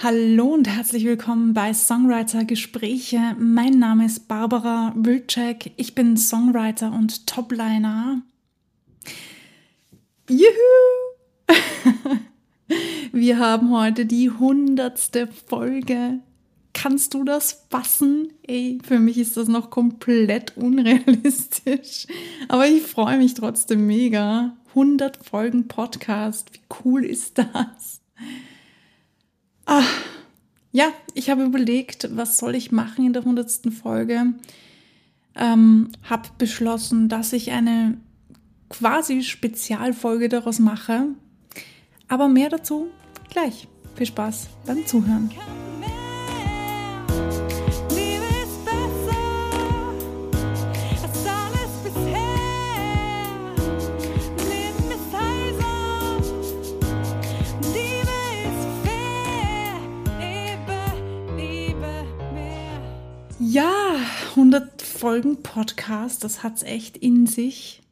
Hallo und herzlich willkommen bei Songwriter Gespräche. Mein Name ist Barbara Wilczek. Ich bin Songwriter und Topliner. Juhu! Wir haben heute die hundertste Folge. Kannst du das fassen? Ey, für mich ist das noch komplett unrealistisch. Aber ich freue mich trotzdem mega. 100 Folgen Podcast. Wie cool ist das? Ah, ja, ich habe überlegt, was soll ich machen in der hundertsten Folge. Ähm, habe beschlossen, dass ich eine quasi Spezialfolge daraus mache. Aber mehr dazu gleich. Viel Spaß beim Zuhören. Folgen Podcast, das hat's echt in sich.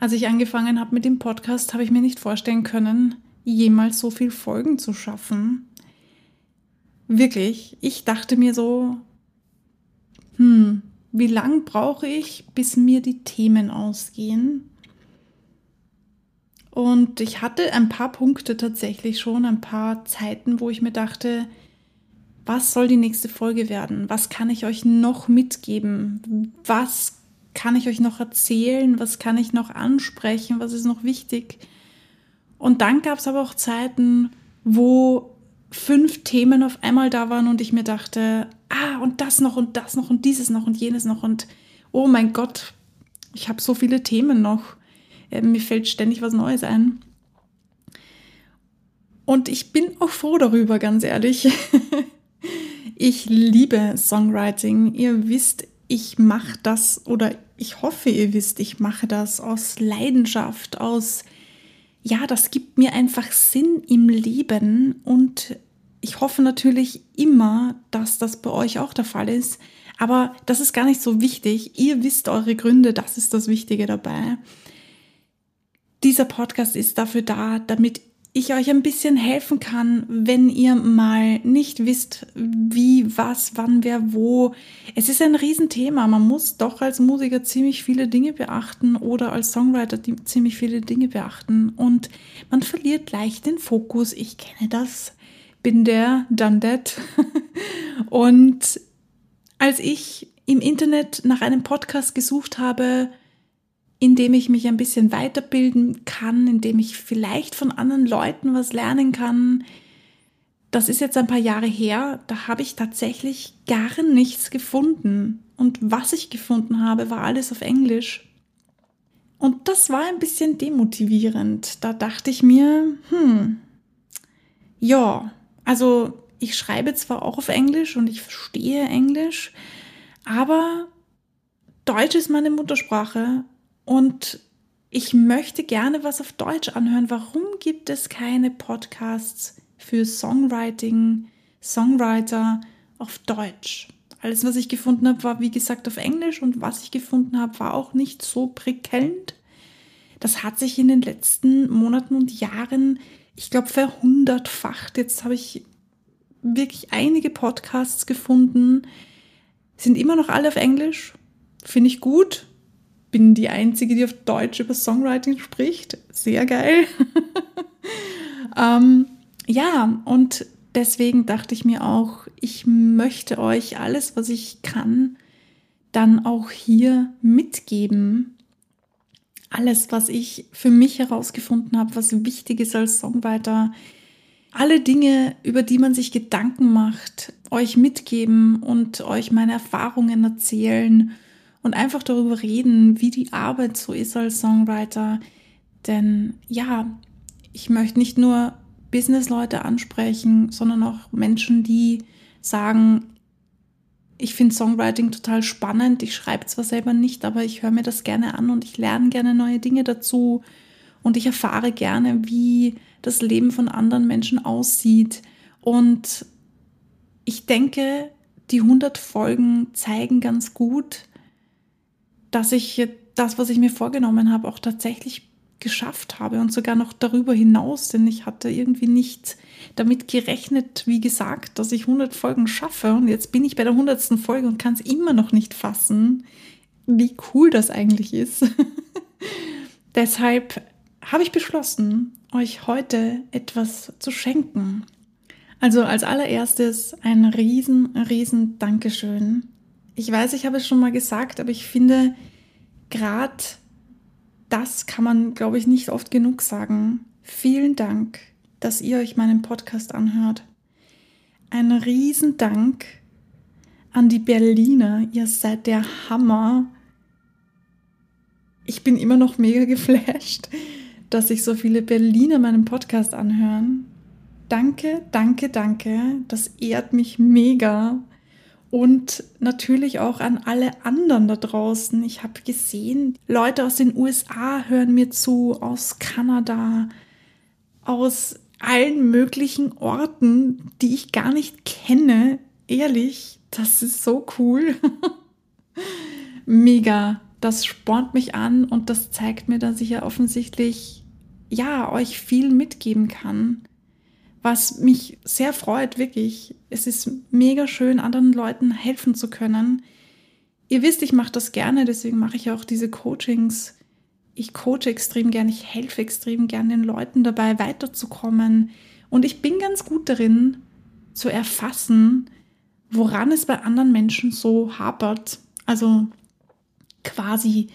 Als ich angefangen habe mit dem Podcast, habe ich mir nicht vorstellen können, jemals so viel Folgen zu schaffen. Wirklich, ich dachte mir so, hm, wie lang brauche ich, bis mir die Themen ausgehen? Und ich hatte ein paar Punkte tatsächlich schon, ein paar Zeiten, wo ich mir dachte, was soll die nächste Folge werden? Was kann ich euch noch mitgeben? Was kann ich euch noch erzählen? Was kann ich noch ansprechen? Was ist noch wichtig? Und dann gab es aber auch Zeiten, wo fünf Themen auf einmal da waren und ich mir dachte, ah, und das noch und das noch und dieses noch und jenes noch und oh mein Gott, ich habe so viele Themen noch. Äh, mir fällt ständig was Neues ein. Und ich bin auch froh darüber, ganz ehrlich. Ich liebe Songwriting. Ihr wisst, ich mache das oder ich hoffe, ihr wisst, ich mache das aus Leidenschaft, aus, ja, das gibt mir einfach Sinn im Leben und ich hoffe natürlich immer, dass das bei euch auch der Fall ist. Aber das ist gar nicht so wichtig. Ihr wisst eure Gründe, das ist das Wichtige dabei. Dieser Podcast ist dafür da, damit ich euch ein bisschen helfen kann, wenn ihr mal nicht wisst, wie, was, wann, wer, wo. Es ist ein Riesenthema. Man muss doch als Musiker ziemlich viele Dinge beachten oder als Songwriter ziemlich viele Dinge beachten und man verliert leicht den Fokus. Ich kenne das, bin der, done that. und als ich im Internet nach einem Podcast gesucht habe, indem ich mich ein bisschen weiterbilden kann, indem ich vielleicht von anderen Leuten was lernen kann. Das ist jetzt ein paar Jahre her, da habe ich tatsächlich gar nichts gefunden. Und was ich gefunden habe, war alles auf Englisch. Und das war ein bisschen demotivierend. Da dachte ich mir, hm, ja, also ich schreibe zwar auch auf Englisch und ich verstehe Englisch, aber Deutsch ist meine Muttersprache und ich möchte gerne was auf Deutsch anhören. Warum gibt es keine Podcasts für Songwriting, Songwriter auf Deutsch? Alles, was ich gefunden habe, war wie gesagt auf Englisch und was ich gefunden habe, war auch nicht so prickelnd. Das hat sich in den letzten Monaten und Jahren, ich glaube, verhundertfacht. Jetzt habe ich wirklich einige Podcasts gefunden, sind immer noch alle auf Englisch. Finde ich gut, bin die Einzige, die auf Deutsch über Songwriting spricht. Sehr geil. ähm, ja, und deswegen dachte ich mir auch, ich möchte euch alles, was ich kann, dann auch hier mitgeben. Alles, was ich für mich herausgefunden habe, was wichtig ist als Songwriter, alle Dinge, über die man sich Gedanken macht, euch mitgeben und euch meine Erfahrungen erzählen und einfach darüber reden, wie die Arbeit so ist als Songwriter. Denn ja, ich möchte nicht nur Businessleute ansprechen, sondern auch Menschen, die sagen, ich finde Songwriting total spannend. Ich schreibe zwar selber nicht, aber ich höre mir das gerne an und ich lerne gerne neue Dinge dazu und ich erfahre gerne, wie das Leben von anderen Menschen aussieht. Und ich denke, die 100 Folgen zeigen ganz gut, dass ich das, was ich mir vorgenommen habe, auch tatsächlich geschafft habe und sogar noch darüber hinaus, denn ich hatte irgendwie nicht damit gerechnet, wie gesagt, dass ich 100 Folgen schaffe und jetzt bin ich bei der 100. Folge und kann es immer noch nicht fassen, wie cool das eigentlich ist. Deshalb habe ich beschlossen, euch heute etwas zu schenken. Also als allererstes ein riesen, riesen Dankeschön. Ich weiß, ich habe es schon mal gesagt, aber ich finde, gerade das kann man, glaube ich, nicht oft genug sagen. Vielen Dank, dass ihr euch meinen Podcast anhört. Ein riesen Dank an die Berliner. Ihr seid der Hammer. Ich bin immer noch mega geflasht, dass sich so viele Berliner meinen Podcast anhören. Danke, danke, danke. Das ehrt mich mega. Und natürlich auch an alle anderen da draußen. Ich habe gesehen, Leute aus den USA hören mir zu, aus Kanada, aus allen möglichen Orten, die ich gar nicht kenne. Ehrlich, das ist so cool. Mega. Das spornt mich an und das zeigt mir, dass ich ja offensichtlich, ja, euch viel mitgeben kann was mich sehr freut, wirklich. Es ist mega schön, anderen Leuten helfen zu können. Ihr wisst, ich mache das gerne, deswegen mache ich auch diese Coachings. Ich coache extrem gerne, ich helfe extrem gerne den Leuten dabei, weiterzukommen. Und ich bin ganz gut darin, zu erfassen, woran es bei anderen Menschen so hapert. Also quasi,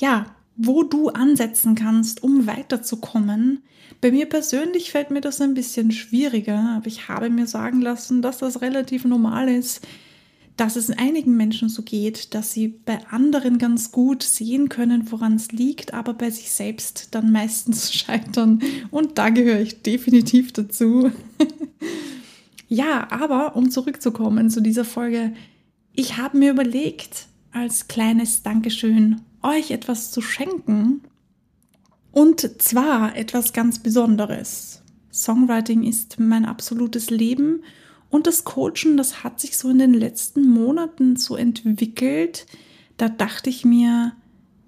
ja, wo du ansetzen kannst, um weiterzukommen. Bei mir persönlich fällt mir das ein bisschen schwieriger, aber ich habe mir sagen lassen, dass das relativ normal ist, dass es einigen Menschen so geht, dass sie bei anderen ganz gut sehen können, woran es liegt, aber bei sich selbst dann meistens scheitern. Und da gehöre ich definitiv dazu. ja, aber um zurückzukommen zu dieser Folge, ich habe mir überlegt, als kleines Dankeschön euch etwas zu schenken. Und zwar etwas ganz Besonderes. Songwriting ist mein absolutes Leben und das Coachen, das hat sich so in den letzten Monaten so entwickelt. Da dachte ich mir,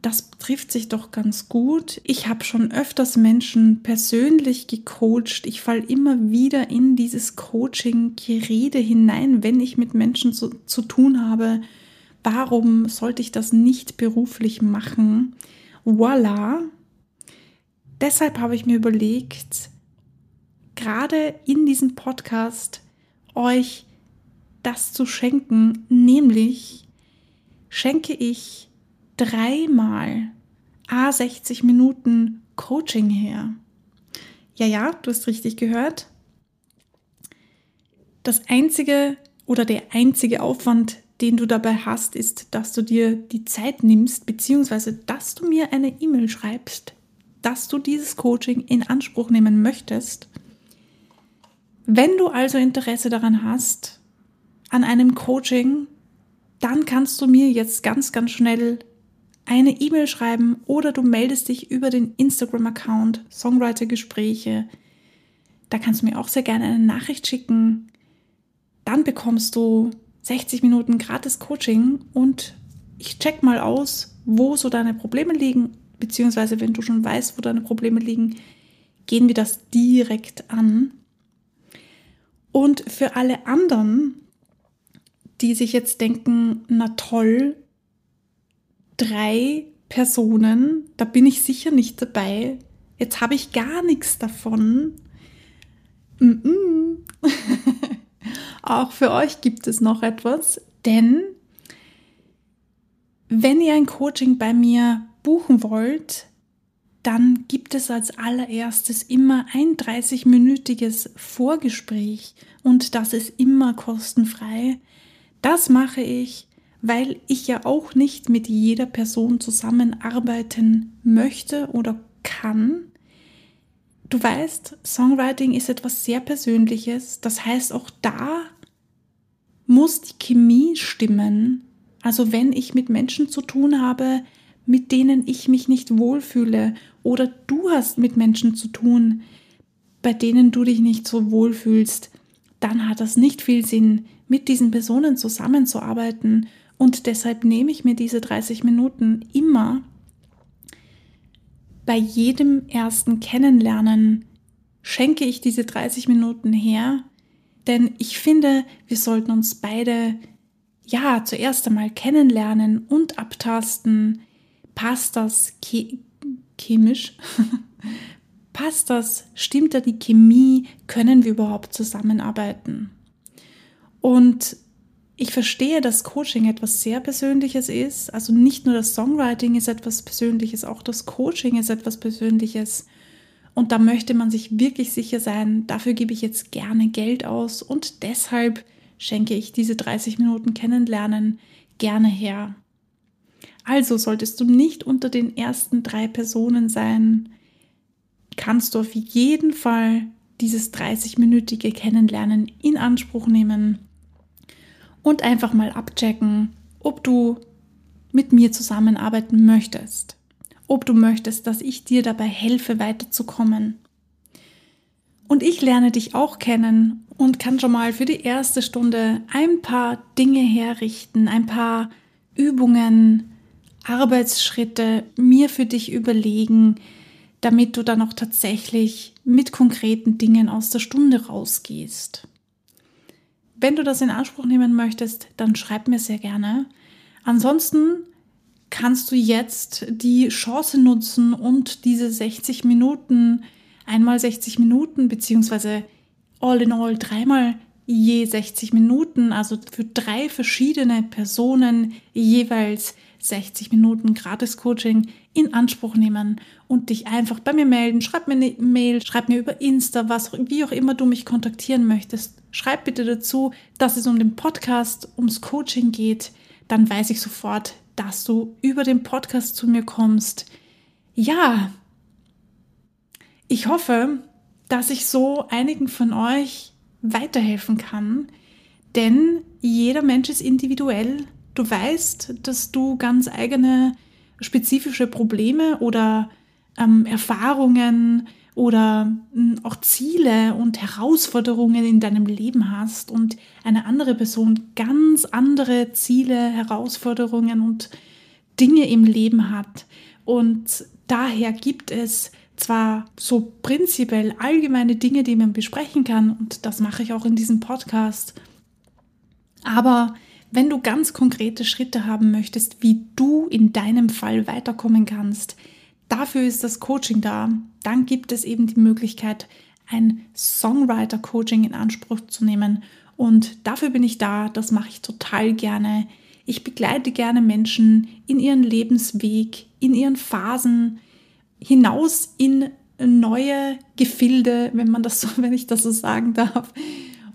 das trifft sich doch ganz gut. Ich habe schon öfters Menschen persönlich gecoacht. Ich falle immer wieder in dieses Coaching-Gerede hinein, wenn ich mit Menschen zu, zu tun habe warum sollte ich das nicht beruflich machen? Voila. Deshalb habe ich mir überlegt, gerade in diesem Podcast euch das zu schenken, nämlich schenke ich dreimal A60 Minuten Coaching her. Ja, ja, du hast richtig gehört. Das einzige oder der einzige Aufwand, den du dabei hast, ist, dass du dir die Zeit nimmst, beziehungsweise dass du mir eine E-Mail schreibst, dass du dieses Coaching in Anspruch nehmen möchtest. Wenn du also Interesse daran hast, an einem Coaching, dann kannst du mir jetzt ganz, ganz schnell eine E-Mail schreiben oder du meldest dich über den Instagram-Account Songwriter-Gespräche. Da kannst du mir auch sehr gerne eine Nachricht schicken. Dann bekommst du 60 Minuten gratis Coaching und ich check mal aus, wo so deine Probleme liegen, beziehungsweise wenn du schon weißt, wo deine Probleme liegen, gehen wir das direkt an. Und für alle anderen, die sich jetzt denken, na toll, drei Personen, da bin ich sicher nicht dabei. Jetzt habe ich gar nichts davon. Mm -mm. Auch für euch gibt es noch etwas, denn wenn ihr ein Coaching bei mir buchen wollt, dann gibt es als allererstes immer ein 30-minütiges Vorgespräch und das ist immer kostenfrei. Das mache ich, weil ich ja auch nicht mit jeder Person zusammenarbeiten möchte oder kann. Du weißt, Songwriting ist etwas sehr Persönliches. Das heißt, auch da muss die Chemie stimmen. Also wenn ich mit Menschen zu tun habe, mit denen ich mich nicht wohlfühle oder du hast mit Menschen zu tun, bei denen du dich nicht so wohlfühlst, dann hat das nicht viel Sinn, mit diesen Personen zusammenzuarbeiten und deshalb nehme ich mir diese 30 Minuten immer bei jedem ersten Kennenlernen schenke ich diese 30 Minuten her, denn ich finde, wir sollten uns beide ja zuerst einmal kennenlernen und abtasten, passt das chemisch? passt das? Stimmt da die Chemie? Können wir überhaupt zusammenarbeiten? Und ich verstehe, dass Coaching etwas sehr Persönliches ist. Also nicht nur das Songwriting ist etwas Persönliches, auch das Coaching ist etwas Persönliches. Und da möchte man sich wirklich sicher sein, dafür gebe ich jetzt gerne Geld aus und deshalb schenke ich diese 30 Minuten Kennenlernen gerne her. Also solltest du nicht unter den ersten drei Personen sein, kannst du auf jeden Fall dieses 30-minütige Kennenlernen in Anspruch nehmen und einfach mal abchecken, ob du mit mir zusammenarbeiten möchtest, ob du möchtest, dass ich dir dabei helfe, weiterzukommen. Und ich lerne dich auch kennen und kann schon mal für die erste Stunde ein paar Dinge herrichten, ein paar Übungen, Arbeitsschritte mir für dich überlegen, damit du dann auch tatsächlich mit konkreten Dingen aus der Stunde rausgehst. Wenn du das in Anspruch nehmen möchtest, dann schreib mir sehr gerne. Ansonsten kannst du jetzt die Chance nutzen und diese 60 Minuten, einmal 60 Minuten, beziehungsweise all in all dreimal je 60 Minuten, also für drei verschiedene Personen jeweils 60 Minuten Gratis-Coaching in Anspruch nehmen und dich einfach bei mir melden. Schreib mir eine Mail, schreib mir über Insta, was, wie auch immer du mich kontaktieren möchtest. Schreib bitte dazu, dass es um den Podcast, ums Coaching geht. Dann weiß ich sofort, dass du über den Podcast zu mir kommst. Ja, ich hoffe, dass ich so einigen von euch weiterhelfen kann, denn jeder Mensch ist individuell. Du weißt, dass du ganz eigene spezifische Probleme oder ähm, Erfahrungen oder äh, auch Ziele und Herausforderungen in deinem Leben hast und eine andere Person ganz andere Ziele, Herausforderungen und Dinge im Leben hat. Und daher gibt es zwar so prinzipiell allgemeine Dinge, die man besprechen kann, und das mache ich auch in diesem Podcast, aber wenn du ganz konkrete Schritte haben möchtest, wie du in deinem Fall weiterkommen kannst, dafür ist das Coaching da. Dann gibt es eben die Möglichkeit, ein Songwriter-Coaching in Anspruch zu nehmen. Und dafür bin ich da. Das mache ich total gerne. Ich begleite gerne Menschen in ihren Lebensweg, in ihren Phasen, hinaus in neue Gefilde, wenn man das so, wenn ich das so sagen darf.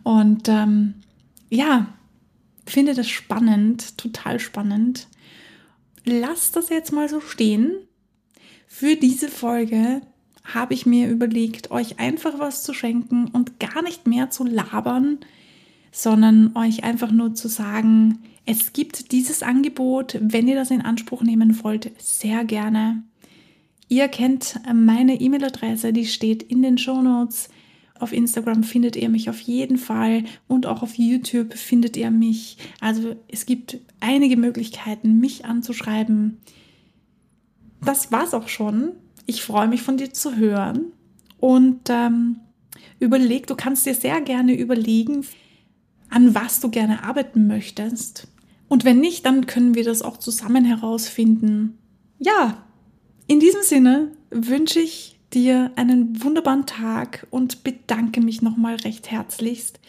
Und ähm, ja, finde das spannend, total spannend. Lass das jetzt mal so stehen. Für diese Folge habe ich mir überlegt, euch einfach was zu schenken und gar nicht mehr zu labern, sondern euch einfach nur zu sagen, es gibt dieses Angebot, wenn ihr das in Anspruch nehmen wollt, sehr gerne. Ihr kennt meine E-Mail-Adresse, die steht in den Show Notes. Auf Instagram findet ihr mich auf jeden Fall und auch auf YouTube findet ihr mich. Also es gibt einige Möglichkeiten, mich anzuschreiben. Das war's auch schon. Ich freue mich von dir zu hören und ähm, überleg, du kannst dir sehr gerne überlegen, an was du gerne arbeiten möchtest. Und wenn nicht, dann können wir das auch zusammen herausfinden. Ja, in diesem Sinne wünsche ich dir einen wunderbaren Tag und bedanke mich nochmal recht herzlichst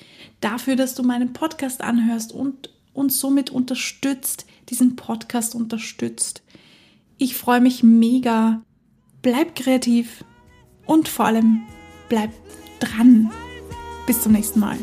dafür, dass du meinen Podcast anhörst und uns somit unterstützt, diesen Podcast unterstützt. Ich freue mich mega. Bleib kreativ und vor allem bleib dran. Bis zum nächsten Mal.